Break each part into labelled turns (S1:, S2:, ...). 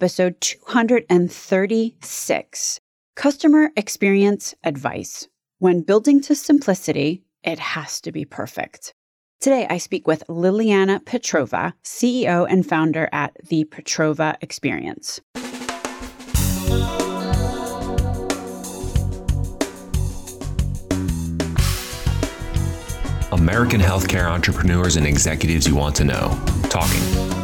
S1: episode 236 Customer Experience Advice. When building to simplicity, it has to be perfect. Today, I speak with Liliana Petrova, CEO and founder at the Petrova Experience.
S2: American healthcare entrepreneurs and executives you want to know. Talking.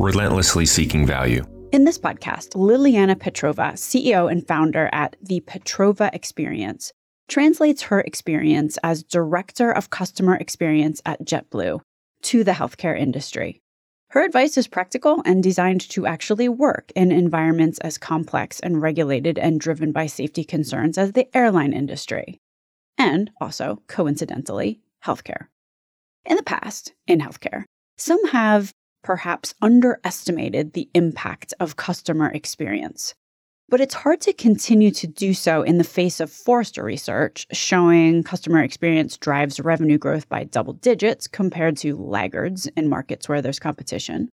S2: Relentlessly seeking value.
S1: In this podcast, Liliana Petrova, CEO and founder at the Petrova Experience, translates her experience as Director of Customer Experience at JetBlue to the healthcare industry. Her advice is practical and designed to actually work in environments as complex and regulated and driven by safety concerns as the airline industry, and also, coincidentally, healthcare. In the past, in healthcare, some have perhaps underestimated the impact of customer experience. But it's hard to continue to do so in the face of Forrester research showing customer experience drives revenue growth by double digits compared to laggards in markets where there's competition.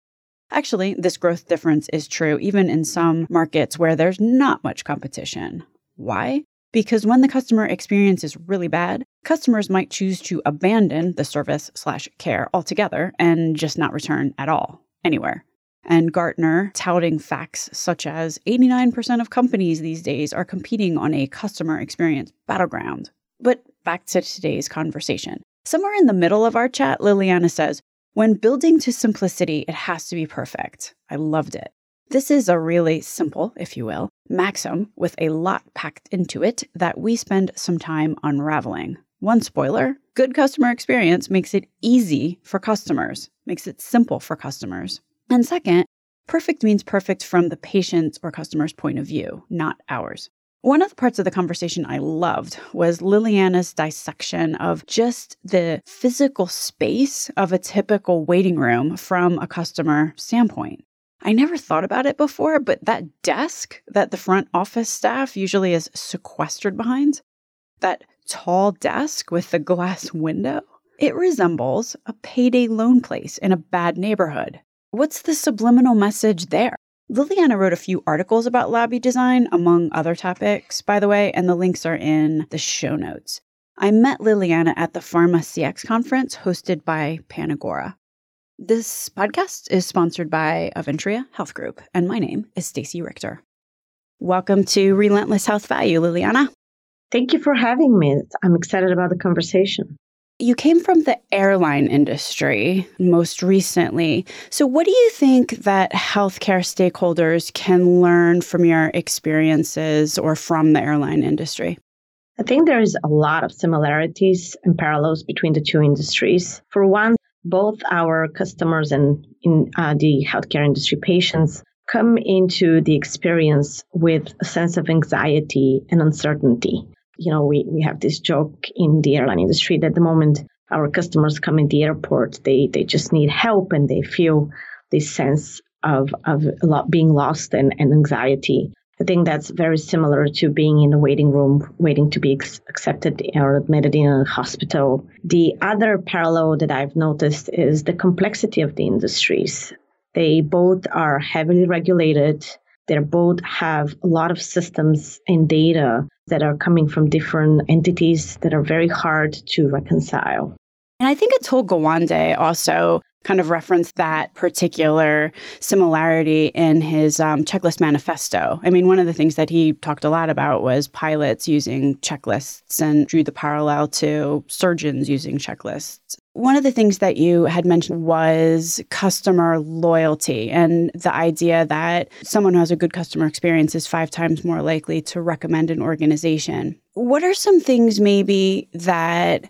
S1: Actually, this growth difference is true even in some markets where there's not much competition. Why? Because when the customer experience is really bad, customers might choose to abandon the service slash care altogether and just not return at all anywhere and Gartner touting facts such as 89% of companies these days are competing on a customer experience battleground. But back to today's conversation. Somewhere in the middle of our chat, Liliana says, When building to simplicity, it has to be perfect. I loved it. This is a really hmm. simple, if you will, maxim with a lot packed into it that we spend some time unraveling. One spoiler good customer experience makes it easy for customers, makes it simple for customers. And second, perfect means perfect from the patient's or customer's point of view, not ours. One of the parts of the conversation I loved was Liliana's dissection of just the physical space of a typical waiting room from a customer standpoint. I never thought about it before, but that desk that the front office staff usually is sequestered behind, that tall desk with the glass window, it resembles a payday loan place in a bad neighborhood. What's the subliminal message there? Liliana wrote a few articles about lobby design, among other topics, by the way, and the links are in the show notes. I met Liliana at the Pharma CX conference hosted by Panagora. This podcast is sponsored by Aventria Health Group, and my name is Stacey Richter. Welcome to Relentless Health Value, Liliana.
S3: Thank you for having me. I'm excited about the conversation.
S1: You came from the airline industry most recently. So, what do you think that healthcare stakeholders can learn from your experiences or from the airline industry?
S3: I think there is a lot of similarities and parallels between the two industries. For one, both our customers and in uh, the healthcare industry patients come into the experience with a sense of anxiety and uncertainty you know, we, we have this joke in the airline industry that the moment our customers come in the airport, they, they just need help and they feel this sense of, of being lost and, and anxiety. I think that's very similar to being in a waiting room, waiting to be ex- accepted or admitted in a hospital. The other parallel that I've noticed is the complexity of the industries. They both are heavily regulated. They both have a lot of systems and data that are coming from different entities that are very hard to reconcile.
S1: And I think Atul Gawande also kind of referenced that particular similarity in his um, checklist manifesto. I mean, one of the things that he talked a lot about was pilots using checklists and drew the parallel to surgeons using checklists. One of the things that you had mentioned was customer loyalty and the idea that someone who has a good customer experience is five times more likely to recommend an organization. What are some things maybe that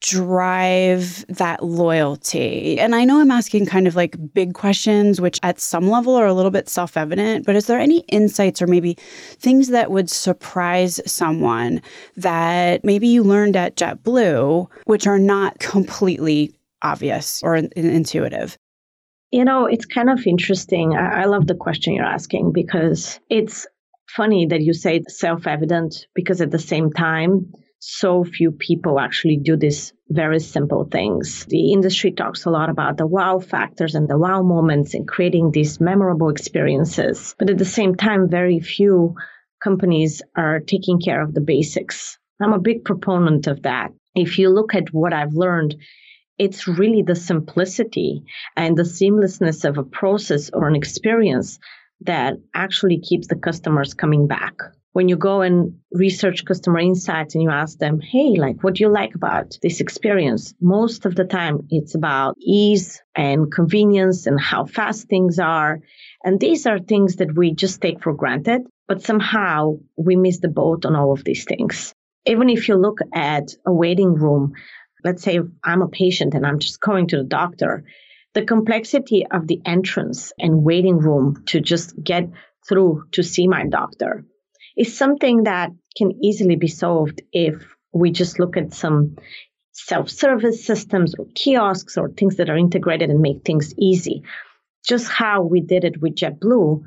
S1: drive that loyalty? And I know I'm asking kind of like big questions, which at some level are a little bit self evident, but is there any insights or maybe things that would surprise someone that maybe you learned at JetBlue, which are not completely obvious or in- intuitive?
S3: You know, it's kind of interesting. I-, I love the question you're asking because it's funny that you say self evident because at the same time, so few people actually do these very simple things. The industry talks a lot about the wow factors and the wow moments and creating these memorable experiences. But at the same time, very few companies are taking care of the basics. I'm a big proponent of that. If you look at what I've learned, it's really the simplicity and the seamlessness of a process or an experience that actually keeps the customers coming back when you go and research customer insights and you ask them, hey, like, what do you like about this experience? Most of the time, it's about ease and convenience and how fast things are. And these are things that we just take for granted, but somehow we miss the boat on all of these things. Even if you look at a waiting room, let's say I'm a patient and I'm just going to the doctor, the complexity of the entrance and waiting room to just get through to see my doctor is something that can easily be solved if we just look at some self-service systems or kiosks or things that are integrated and make things easy. Just how we did it with JetBlue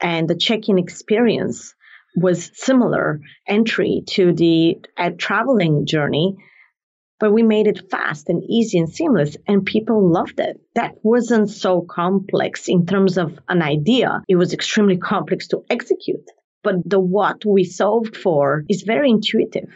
S3: and the check-in experience was similar entry to the uh, traveling journey, but we made it fast and easy and seamless and people loved it. That wasn't so complex in terms of an idea. It was extremely complex to execute but the what we solved for is very intuitive.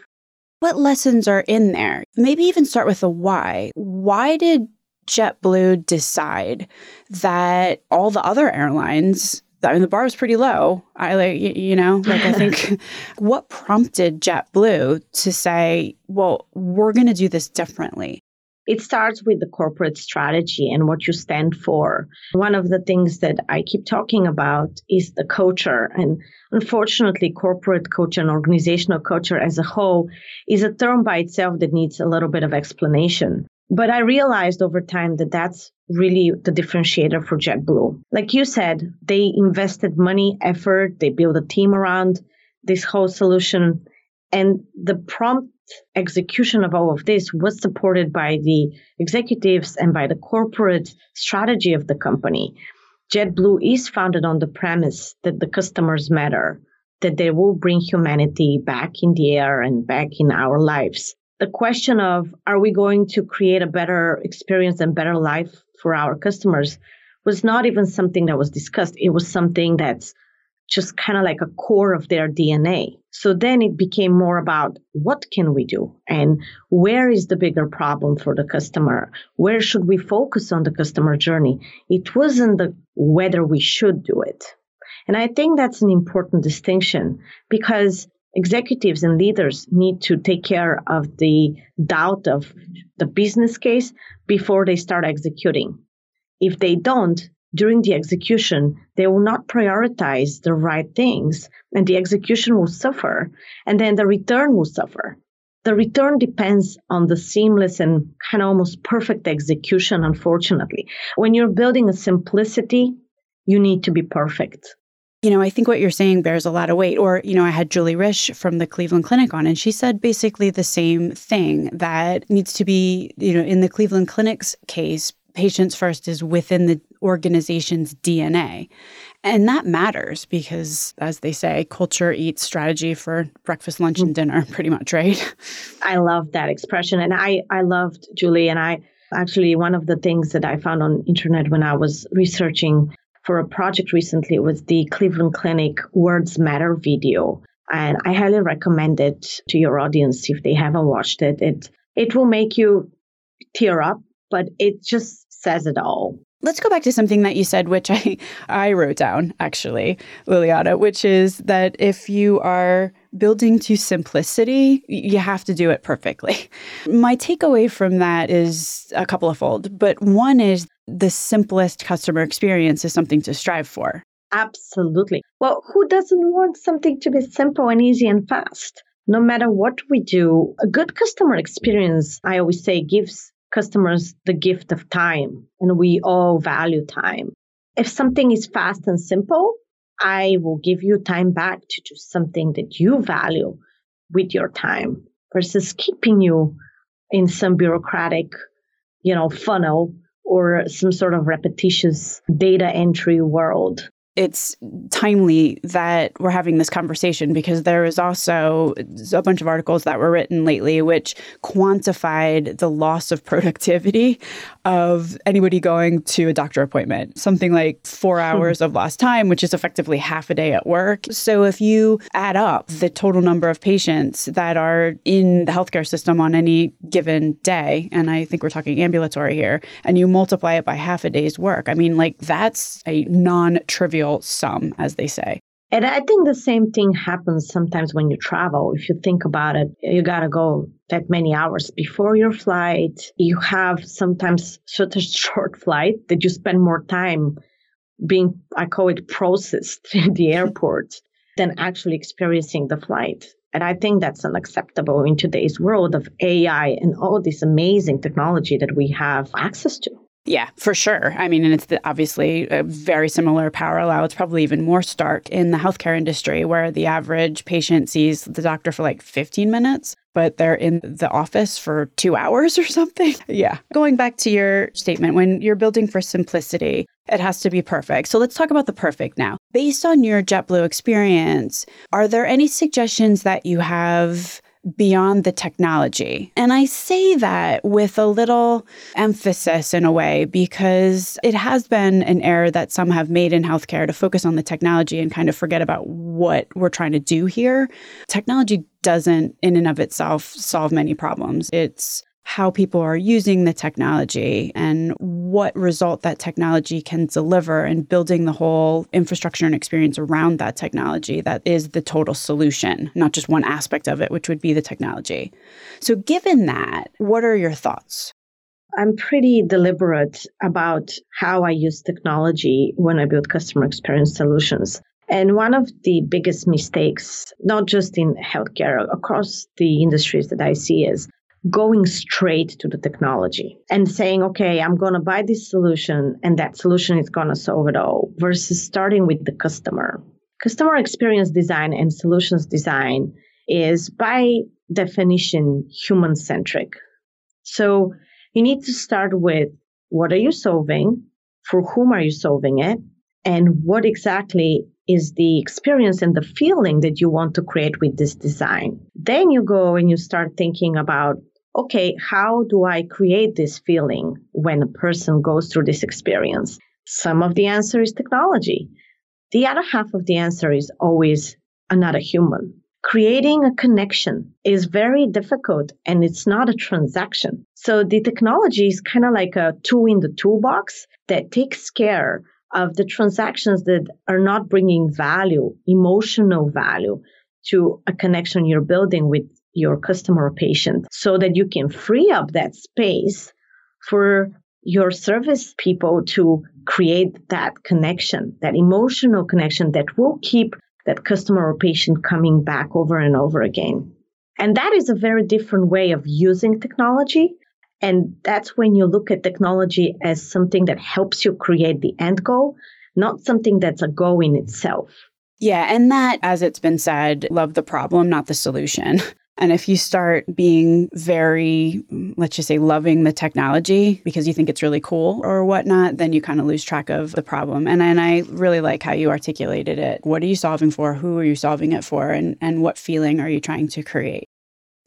S1: What lessons are in there? Maybe even start with the why. Why did JetBlue decide that all the other airlines I mean, the bar was pretty low. I like, you know, like I think what prompted JetBlue to say, well, we're going to do this differently?
S3: It starts with the corporate strategy and what you stand for. One of the things that I keep talking about is the culture. And unfortunately, corporate culture and organizational culture as a whole is a term by itself that needs a little bit of explanation. But I realized over time that that's really the differentiator for JetBlue. Like you said, they invested money, effort, they built a team around this whole solution. And the prompt execution of all of this was supported by the executives and by the corporate strategy of the company. JetBlue is founded on the premise that the customers matter, that they will bring humanity back in the air and back in our lives. The question of are we going to create a better experience and better life for our customers was not even something that was discussed. It was something that's just kind of like a core of their DNA. So then it became more about what can we do and where is the bigger problem for the customer? Where should we focus on the customer journey? It wasn't the whether we should do it. And I think that's an important distinction because executives and leaders need to take care of the doubt of the business case before they start executing. If they don't, during the execution, they will not prioritize the right things and the execution will suffer and then the return will suffer. The return depends on the seamless and kind of almost perfect execution, unfortunately. When you're building a simplicity, you need to be perfect.
S1: You know, I think what you're saying bears a lot of weight. Or, you know, I had Julie Risch from the Cleveland Clinic on, and she said basically the same thing that needs to be, you know, in the Cleveland Clinic's case, patients first is within the organization's DNA. And that matters because, as they say, culture eats strategy for breakfast, lunch, and mm. dinner, pretty much, right?
S3: I love that expression. And I, I loved Julie. And I actually, one of the things that I found on internet when I was researching for a project recently was the Cleveland Clinic Words Matter video. And I highly recommend it to your audience if they haven't watched it. It it will make you tear up, but it just says it all.
S1: Let's go back to something that you said, which I, I wrote down actually, Liliana, which is that if you are building to simplicity, you have to do it perfectly. My takeaway from that is a couple of fold, but one is the simplest customer experience is something to strive for.
S3: Absolutely. Well, who doesn't want something to be simple and easy and fast? No matter what we do, a good customer experience, I always say, gives customers the gift of time, and we all value time. If something is fast and simple, I will give you time back to do something that you value with your time versus keeping you in some bureaucratic, you know, funnel or some sort of repetitious data entry world.
S1: It's timely that we're having this conversation because there is also a bunch of articles that were written lately which quantified the loss of productivity of anybody going to a doctor appointment, something like four hmm. hours of lost time, which is effectively half a day at work. So if you add up the total number of patients that are in the healthcare system on any given day, and I think we're talking ambulatory here, and you multiply it by half a day's work, I mean, like that's a non trivial sum, as they say.
S3: And I think the same thing happens sometimes when you travel. If you think about it, you got to go that many hours before your flight. You have sometimes such a short flight that you spend more time being, I call it processed in the airport than actually experiencing the flight. And I think that's unacceptable in today's world of AI and all this amazing technology that we have access to.
S1: Yeah, for sure. I mean, and it's obviously a very similar parallel. It's probably even more stark in the healthcare industry where the average patient sees the doctor for like 15 minutes, but they're in the office for two hours or something. Yeah. Going back to your statement, when you're building for simplicity, it has to be perfect. So let's talk about the perfect now. Based on your JetBlue experience, are there any suggestions that you have beyond the technology. And I say that with a little emphasis in a way because it has been an error that some have made in healthcare to focus on the technology and kind of forget about what we're trying to do here. Technology doesn't, in and of itself, solve many problems. It's how people are using the technology and what result that technology can deliver and building the whole infrastructure and experience around that technology that is the total solution, not just one aspect of it, which would be the technology. So, given that, what are your thoughts?
S3: I'm pretty deliberate about how I use technology when I build customer experience solutions. And one of the biggest mistakes, not just in healthcare, across the industries that I see, is going straight to the technology and saying, okay, I'm going to buy this solution and that solution is going to solve it all versus starting with the customer. Customer experience design and solutions design is by definition human centric. So you need to start with what are you solving? For whom are you solving it? And what exactly is the experience and the feeling that you want to create with this design. Then you go and you start thinking about okay, how do I create this feeling when a person goes through this experience? Some of the answer is technology. The other half of the answer is always another human. Creating a connection is very difficult and it's not a transaction. So the technology is kind of like a tool in the toolbox that takes care of the transactions that are not bringing value, emotional value to a connection you're building with your customer or patient so that you can free up that space for your service people to create that connection, that emotional connection that will keep that customer or patient coming back over and over again. And that is a very different way of using technology. And that's when you look at technology as something that helps you create the end goal, not something that's a goal in itself.
S1: Yeah, and that, as it's been said, love the problem, not the solution. And if you start being very, let's just say, loving the technology because you think it's really cool or whatnot, then you kind of lose track of the problem. And, and I really like how you articulated it. What are you solving for? Who are you solving it for? And, and what feeling are you trying to create?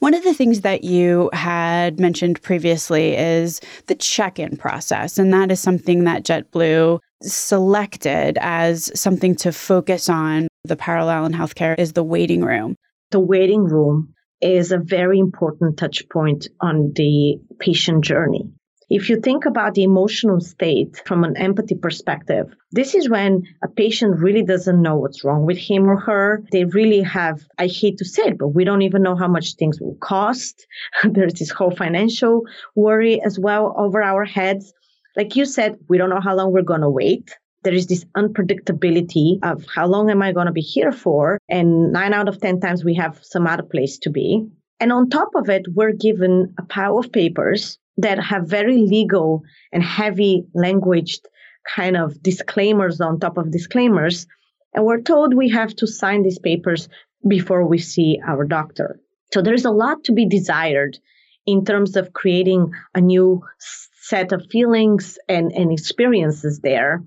S1: One of the things that you had mentioned previously is the check in process. And that is something that JetBlue selected as something to focus on. The parallel in healthcare is the waiting room.
S3: The waiting room is a very important touch point on the patient journey. If you think about the emotional state from an empathy perspective, this is when a patient really doesn't know what's wrong with him or her. They really have, I hate to say it, but we don't even know how much things will cost. There's this whole financial worry as well over our heads. Like you said, we don't know how long we're going to wait there is this unpredictability of how long am I going to be here for? And nine out of 10 times we have some other place to be. And on top of it, we're given a pile of papers that have very legal and heavy language kind of disclaimers on top of disclaimers. And we're told we have to sign these papers before we see our doctor. So there's a lot to be desired in terms of creating a new set of feelings and, and experiences there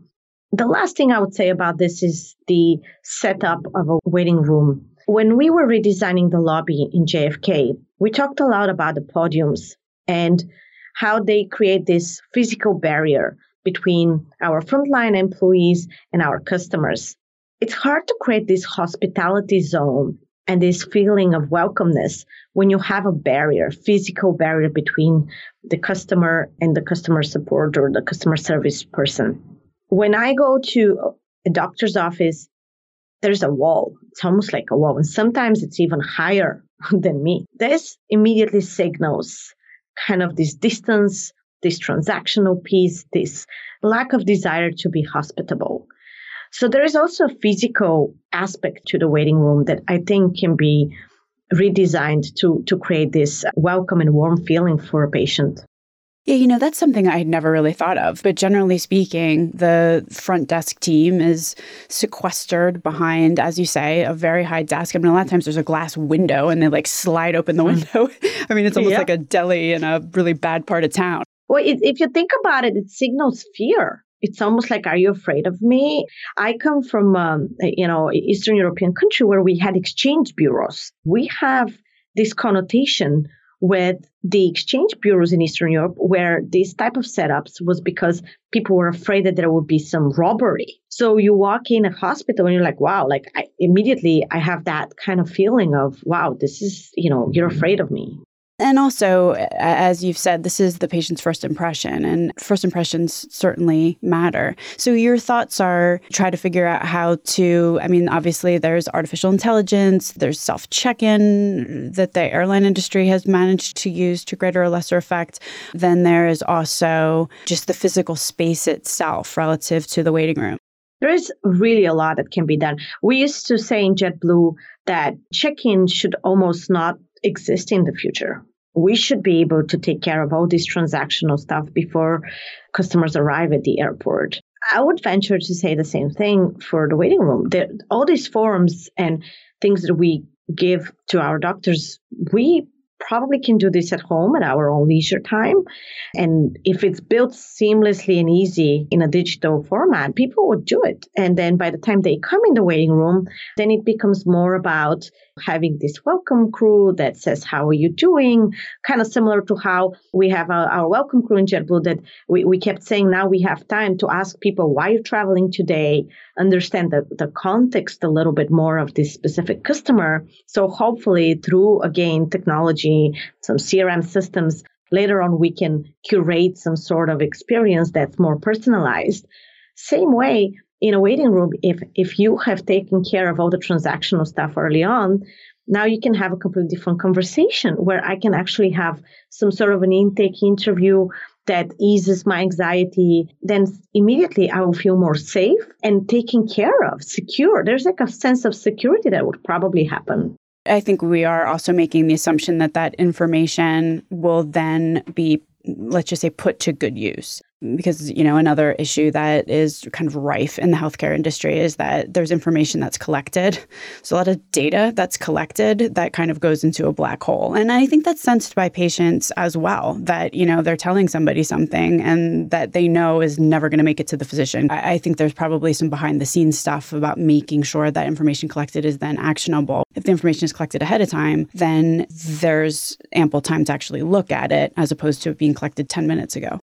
S3: The last thing I would say about this is the setup of a waiting room. When we were redesigning the lobby in JFK, we talked a lot about the podiums and how they create this physical barrier between our frontline employees and our customers. It's hard to create this hospitality zone and this feeling of welcomeness when you have a barrier, physical barrier between the customer and the customer support or the customer service person. When I go to a doctor's office, there's a wall. It's almost like a wall. And sometimes it's even higher than me. This immediately signals kind of this distance, this transactional piece, this lack of desire to be hospitable. So there is also a physical aspect to the waiting room that I think can be redesigned to, to create this welcome and warm feeling for a patient.
S1: Yeah, you know, that's something I had never really thought of. But generally speaking, the front desk team is sequestered behind, as you say, a very high desk. I mean, a lot of times there's a glass window and they like slide open the mm. window. I mean, it's almost yeah. like a deli in a really bad part of town.
S3: Well, it, if you think about it, it signals fear it's almost like are you afraid of me i come from um, you know eastern european country where we had exchange bureaus we have this connotation with the exchange bureaus in eastern europe where this type of setups was because people were afraid that there would be some robbery. So you walk in a hospital and you're like wow like I, immediately i have that kind of feeling of wow this is you know you're afraid of me
S1: and also, as you've said, this is the patient's first impression, and first impressions certainly matter. So, your thoughts are try to figure out how to. I mean, obviously, there's artificial intelligence, there's self check in that the airline industry has managed to use to greater or lesser effect. Then there is also just the physical space itself relative to the waiting room.
S3: There is really a lot that can be done. We used to say in JetBlue that check in should almost not exist in the future. We should be able to take care of all this transactional stuff before customers arrive at the airport. I would venture to say the same thing for the waiting room. All these forms and things that we give to our doctors, we probably can do this at home at our own leisure time. And if it's built seamlessly and easy in a digital format, people would do it. And then by the time they come in the waiting room, then it becomes more about having this welcome crew that says, How are you doing? Kind of similar to how we have our, our welcome crew in JetBlue that we, we kept saying now we have time to ask people why you're traveling today, understand the, the context a little bit more of this specific customer. So hopefully through again some CRM systems, later on we can curate some sort of experience that's more personalized. Same way, in a waiting room, if if you have taken care of all the transactional stuff early on, now you can have a completely different conversation where I can actually have some sort of an intake interview that eases my anxiety, then immediately I will feel more safe and taken care of, secure. There's like a sense of security that would probably happen.
S1: I think we are also making the assumption that that information will then be let's just say put to good use because you know another issue that is kind of rife in the healthcare industry is that there's information that's collected. So a lot of data that's collected that kind of goes into a black hole. And i think that's sensed by patients as well that you know they're telling somebody something and that they know is never going to make it to the physician. I, I think there's probably some behind the scenes stuff about making sure that information collected is then actionable. If the information is collected ahead of time then there's ample time to actually look at it as opposed to it being collected 10 minutes ago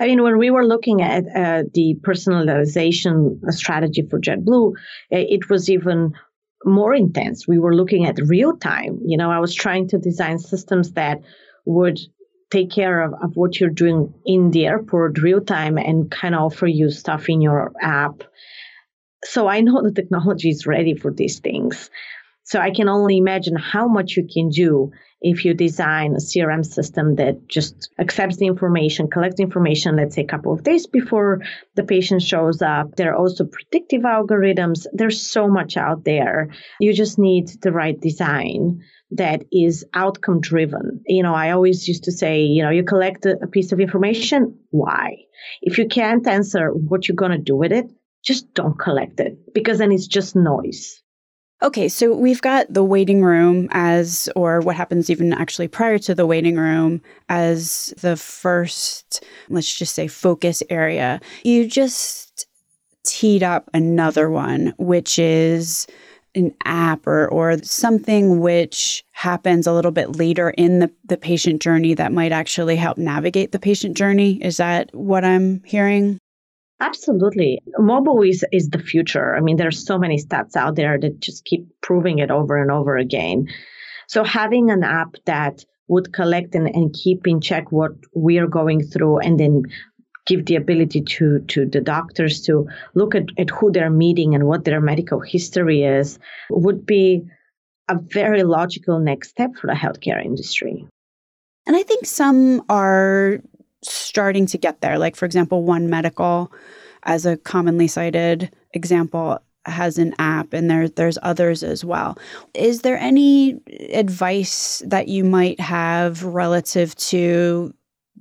S3: I mean, when we were looking at uh, the personalization strategy for JetBlue, it was even more intense. We were looking at real time. You know, I was trying to design systems that would take care of, of what you're doing in the airport real time and kind of offer you stuff in your app. So I know the technology is ready for these things. So I can only imagine how much you can do if you design a CRM system that just accepts the information, collects information, let's say a couple of days before the patient shows up. There are also predictive algorithms. There's so much out there. You just need the right design that is outcome driven. You know, I always used to say, you know, you collect a, piece of information. Why? If you can't answer what you're going to do with it, just don't collect it because then it's just noise.
S1: Okay, so we've got the waiting room as, or what happens even actually prior to the waiting room as the first, let's just say, focus area. You just teed up another one, which is an app or, or something which happens a little bit later in the, the patient journey that might actually help navigate the patient journey. Is that what I'm hearing?
S3: Absolutely. Mobile is, is the future. I mean, there's so many stats out there that just keep proving it over and over again. So having an app that would collect and, and keep in check what we are going through and then give the ability to to the doctors to look at, at who they're meeting and what their medical history is would be a very logical next step for the healthcare industry.
S1: And I think some are starting to get there. Like, for example, One Medical, as a commonly cited example, has an app and there there's others as well. Is there any advice that you might have relative to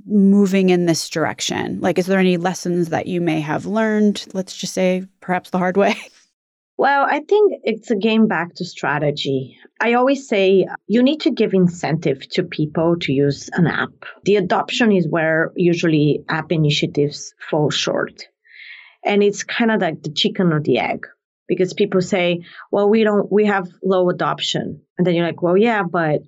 S1: moving in this direction? Like is there any lessons that you may have learned, let's just say perhaps the hard way?
S3: Well, I think it's a game back to strategy. I always say you need to give incentive to people to use an app. The adoption is where usually app initiatives fall short. And it's kind of like the chicken or the egg because people say, well, we don't, we have low adoption. And then you're like, well, yeah, but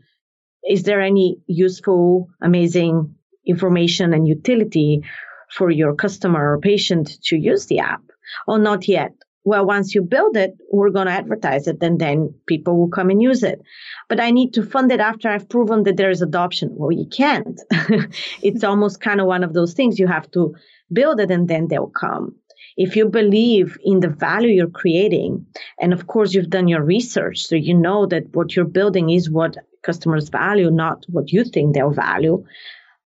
S3: is there any useful, amazing information and utility for your customer or patient to use the app? Oh, not yet. Well, once you build it, we're going to advertise it and then people will come and use it. But I need to fund it after I've proven that there is adoption. Well, you can't. it's almost kind of one of those things. You have to build it and then they'll come if you believe in the value you're creating, and of course you've done your research, so you know that what you're building is what customers value, not what you think they'll value,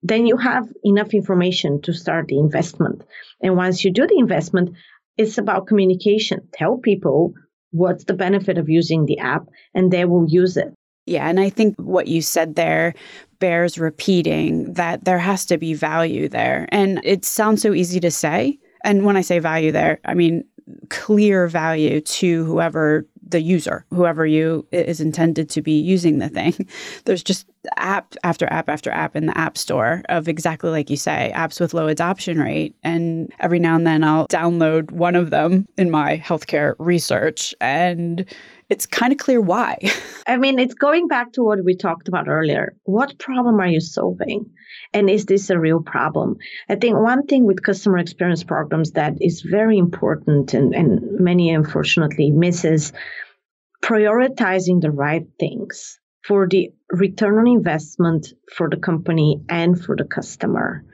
S3: then you have enough information to start the investment. And once you do the investment, it's about communication. Tell people what's the benefit of using the app, and they will use it.
S1: Yeah, and I think what you said there bears repeating that there has to be value there. And it sounds so easy to say, and when I say value there, I mean clear value to whoever the user, whoever you is intended to be using the thing. There's just app after app after app in the app store of exactly like you say, apps with low adoption rate. And every now and then I'll download one of them in my healthcare research and it's kind of clear why.
S3: I mean, it's going back to what we talked about earlier. What problem are you solving? And is this a real problem? I think one thing with customer experience programs that is very important and, and many unfortunately misses prioritizing the right things for the return on investment for the company and for the customer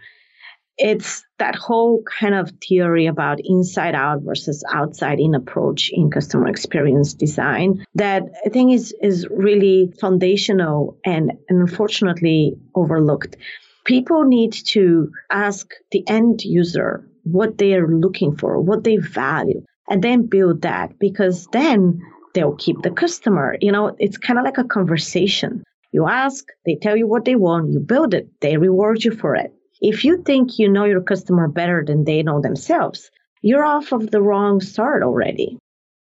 S3: it's that whole kind of theory about inside out versus outside in approach in customer experience design that I think is, is really foundational and, and unfortunately overlooked. People need to ask the end user what they are looking for, what they value, and then build that because then they'll keep the customer. You know, it's kind of like a conversation. You ask, they tell you what they want, you build it, they reward you for it. If you think you know your customer better than they know themselves, you're off of the wrong start already.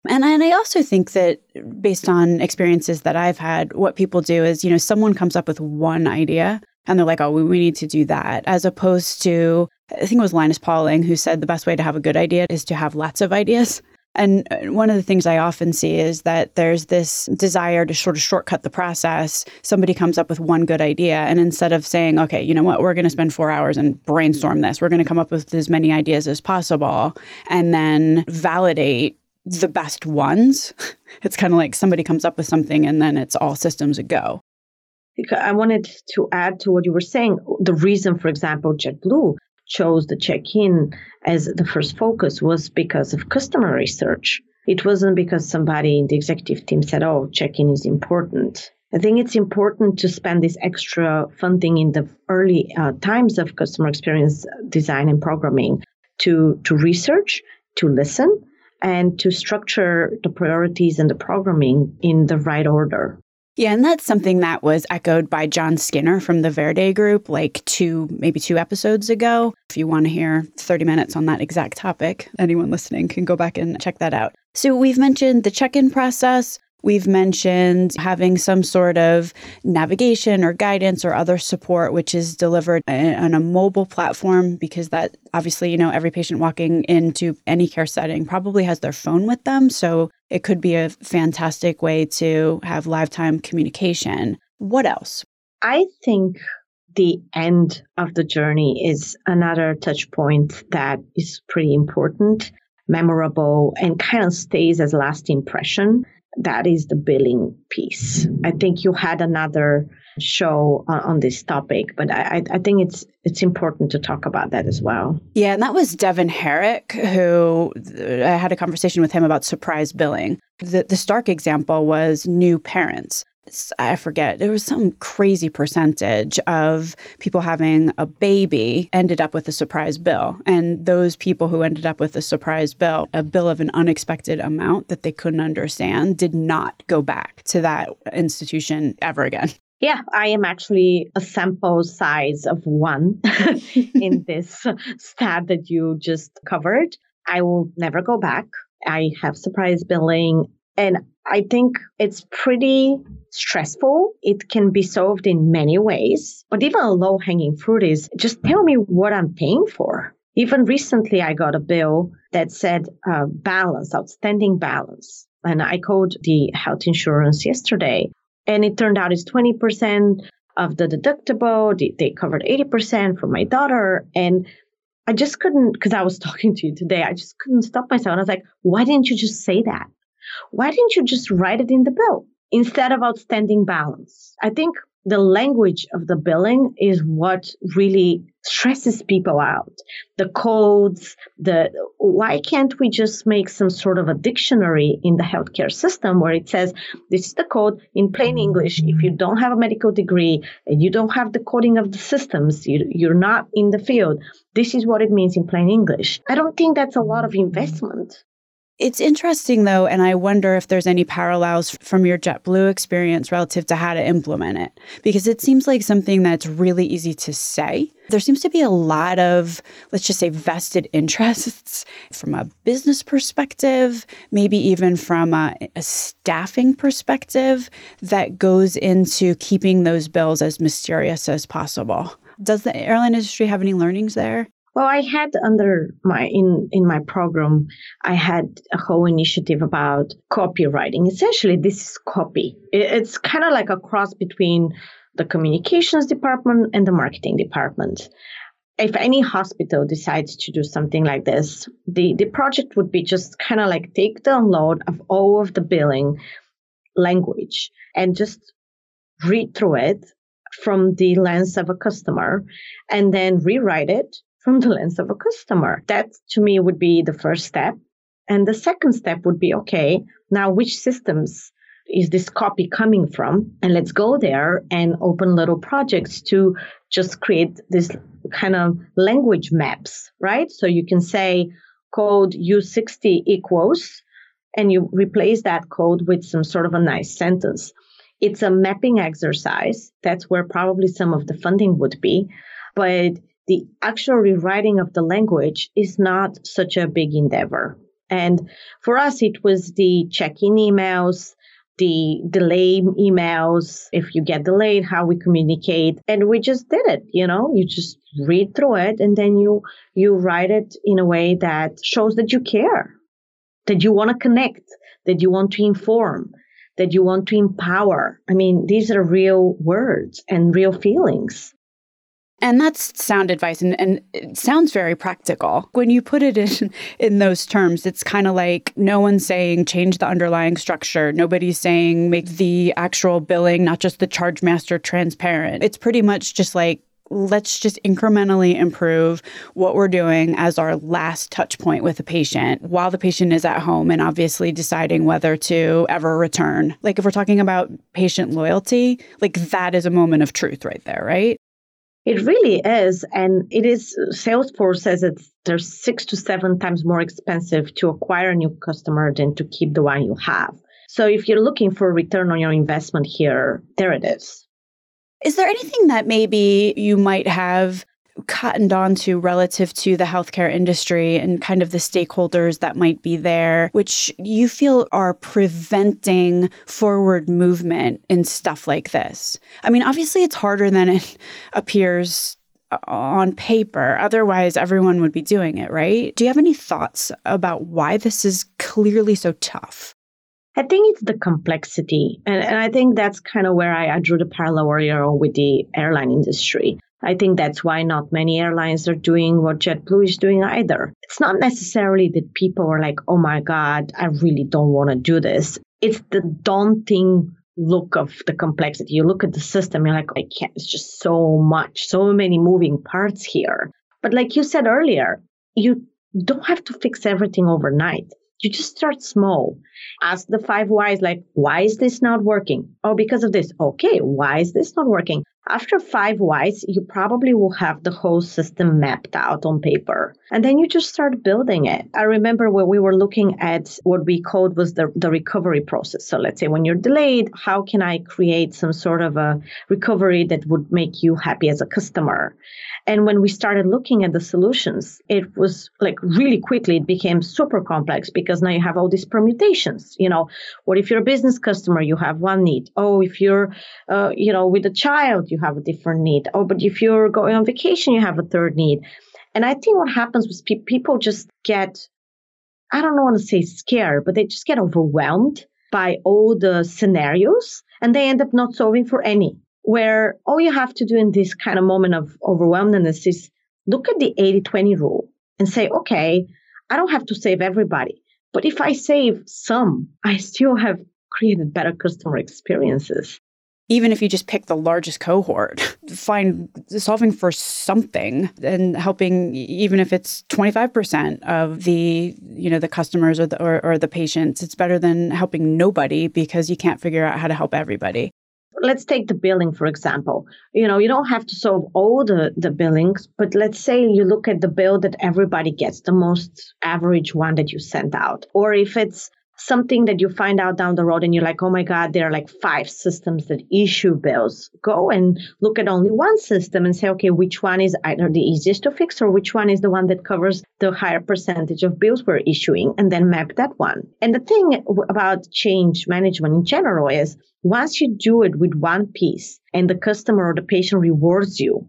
S1: And, and I also think that based on experiences that I've had, what people do is, you know, someone comes up with one idea and they're like, oh, we, we need to do that, as opposed to, I think it was Linus Pauling who said the best way to have a good idea is to have lots of ideas. And uh, one of the things I often see is that there's this desire to sort of shortcut the process. Somebody comes up with one good idea, and instead of saying, okay, you know what, we're going to spend four hours and brainstorm this, we're going to come up with as many ideas as possible and then validate the best ones. It's kind of like somebody comes up with something and then it's all systems go.
S3: I wanted to add to what you were saying. The reason, for example, JetBlue chose the check-in as the first focus was because of customer research. It wasn't because somebody in the executive team said, oh, check-in is important. I think it's important to spend this extra funding in the early uh, times of customer experience design and programming to, to research, to listen, and to structure the priorities and the programming in the right order.
S1: Yeah, and that's something that was echoed by John Skinner from the Verde Group like two, maybe two episodes ago. If you want to hear 30 minutes on that exact topic, anyone listening can go back and check that out. So we've mentioned the check in process. We've mentioned having some sort of navigation or guidance or other support, which is delivered on a mobile platform, because that obviously, you know, every patient walking into any care setting probably has their phone with them. So it could be a fantastic way to have live time communication. What else?
S3: I think the end of the journey is another touch point that is pretty important, memorable, and kind of stays as last impression. That is the billing piece. I think you had another show on, this topic, but I, I think it's it's important to talk about that as well.
S1: Yeah, and that was Devin Herrick, who I had a conversation with him about surprise billing. The, the stark example was new parents. I forget, there was some crazy percentage of people having a baby ended up with a surprise bill. And those people who ended up with a surprise bill, a bill of an unexpected amount that they couldn't understand, did not go back to that institution ever again.
S3: Yeah, I am actually a sample size of one in this stat that you just covered. I will never go back. I have surprise billing and I think it's pretty stressful. It can be solved in many ways, but even a low hanging fruit is just tell me what I'm paying for. Even recently, I got a bill that said uh, balance, outstanding balance. And I called the health insurance yesterday, and it turned out it's 20% of the deductible. They, they covered 80% for my daughter. And I just couldn't, because I was talking to you today, I just couldn't stop myself. And I was like, why didn't you just say that? Why didn't you just write it in the bill instead of outstanding balance? I think the language of the billing is what really stresses people out. The codes, the why can't we just make some sort of a dictionary in the healthcare system where it says this is the code in plain English. If you don't have a medical degree and you don't have the coding of the systems, you, you're not in the field. This is what it means in plain English. I don't think that's a lot of investment.
S1: It's interesting though, and I wonder if there's any parallels from your JetBlue experience relative to how to implement it, because it seems like something that's really easy to say. There seems to be a lot of, let's just say, vested interests from a business perspective, maybe even from a, a staffing perspective that goes into keeping those bills as mysterious as possible. Does the airline industry have any learnings there?
S3: Well, I had under my in in my program, I had a whole initiative about copywriting. Essentially, this is copy. It's kind of like a cross between the communications department and the marketing department. If any hospital decides to do something like this, the, the project would be just kind of like take the download of all of the billing language and just read through it from the lens of a customer and then rewrite it from the lens of a customer. That to me would be the first step. And the second step would be okay, now which systems is this copy coming from? And let's go there and open little projects to just create this kind of language maps, right? So you can say code U60 equals, and you replace that code with some sort of a nice sentence. It's a mapping exercise. That's where probably some of the funding would be. But the actual rewriting of the language is not such a big endeavor. And for us, it was the check-in emails, the delay emails, if you get delayed, how we communicate. And we just did it, you know, you just read through it and then you, you write it in a way that shows that you care, that you want to connect, that you want to inform, that you want to empower. I mean, these are real words and real feelings.
S1: And that's sound advice and, and it sounds very practical. When you put it in in those terms, it's kind of like no one's saying change the underlying structure. Nobody's saying make the actual billing, not just the charge master transparent. It's pretty much just like let's just incrementally improve what we're doing as our last touch point with a patient while the patient is at home and obviously deciding whether to ever return. Like if we're talking about patient loyalty, like that is a moment of truth right there, right?
S3: It really is. And it is, Salesforce says it's they're six to seven times more expensive to acquire a new customer than to keep the one you have. So if you're looking for a return on your investment here, there it is.
S1: Is there anything that maybe you might have cottoned onto relative to the healthcare industry and kind of the stakeholders that might be there, which you feel are preventing forward movement in stuff like this? I mean, obviously, it's harder than it appears on paper. Otherwise, everyone would be doing it, right? Do you have any thoughts about why this is clearly so tough?
S3: I think it's the complexity. And, and I think that's kind of where I, I drew the parallel earlier with the airline industry. I think that's why not many airlines are doing what JetBlue is doing either. It's not necessarily that people are like, oh my God, I really don't want to do this. It's the daunting look of the complexity. You look at the system, you're like, I can't, it's just so much, so many moving parts here. But like you said earlier, you don't have to fix everything overnight. You just start small. Ask the five whys, like, why is this not working? Oh, because of this. Okay, why is this not working? After five whys, you probably will have the whole system mapped out on paper. And then you just start building it. I remember when we were looking at what we called was the, the recovery process. So let's say when you're delayed, how can I create some sort of a recovery that would make you happy as a customer? And when we started looking at the solutions, it was like really quickly, it became super complex because now you have all these permutations. You know, what if you're a business customer, you have one need. Oh, if you're, uh, you know, with a child, you have a different need. Oh, but if you're going on vacation, you have a third need. And I think what happens was pe- people just get, I don't want to say scared, but they just get overwhelmed by all the scenarios and they end up not solving for any where all you have to do in this kind of moment of overwhelmness is look at the 80 20 rule and say, okay, I don't have to save everybody. But if I save some, I still have created better customer experiences.
S1: Even if you just pick the largest cohort, find solving for something and helping, even if it's 25% of the, you know, the customers or the, or, or the patients, it's better than helping nobody because you can't figure out how to help everybody.
S3: Let's take the billing for example. You know you don't have to solve all the the billings but let's say you look at the bill that everybody gets the most average one that you sent out. Or if it's something that you find out down the road and you're like, oh my God, there are like five systems that issue bills. Go and look at only one system and say, okay, which one is either the easiest to fix or which one is the one that covers the higher percentage of bills we're issuing and then map that one. And the thing about change management in general is once you do it with one piece and the customer or the patient rewards you,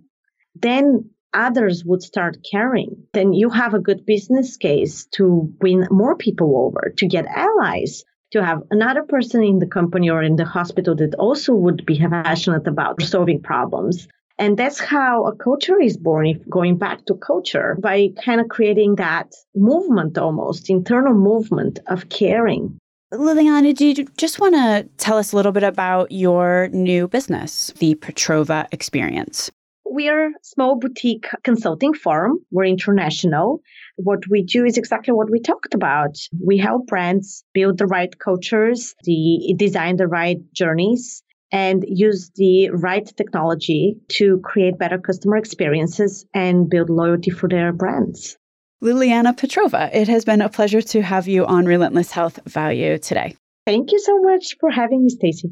S3: then others would start caring, then you have a good business case to win more people over, to get allies, to have another person in the company or in the hospital that also would be passionate about solving problems. And that's how a culture is born, if going back to culture, by kind of creating that movement almost, internal movement of caring.
S1: Liliana, do you just want to tell us a little bit about your new business, the Petrova Experience?
S3: We are a small boutique consulting firm. We're international. What we do is exactly what we talked about. We help brands build the right cultures, the design the right journeys, and use the right technology to create better customer experiences and build loyalty for their brands.
S1: Liliana Petrova, it has been a pleasure to have you on Relentless Health Value today.
S3: Thank you so much for having me, Stacy.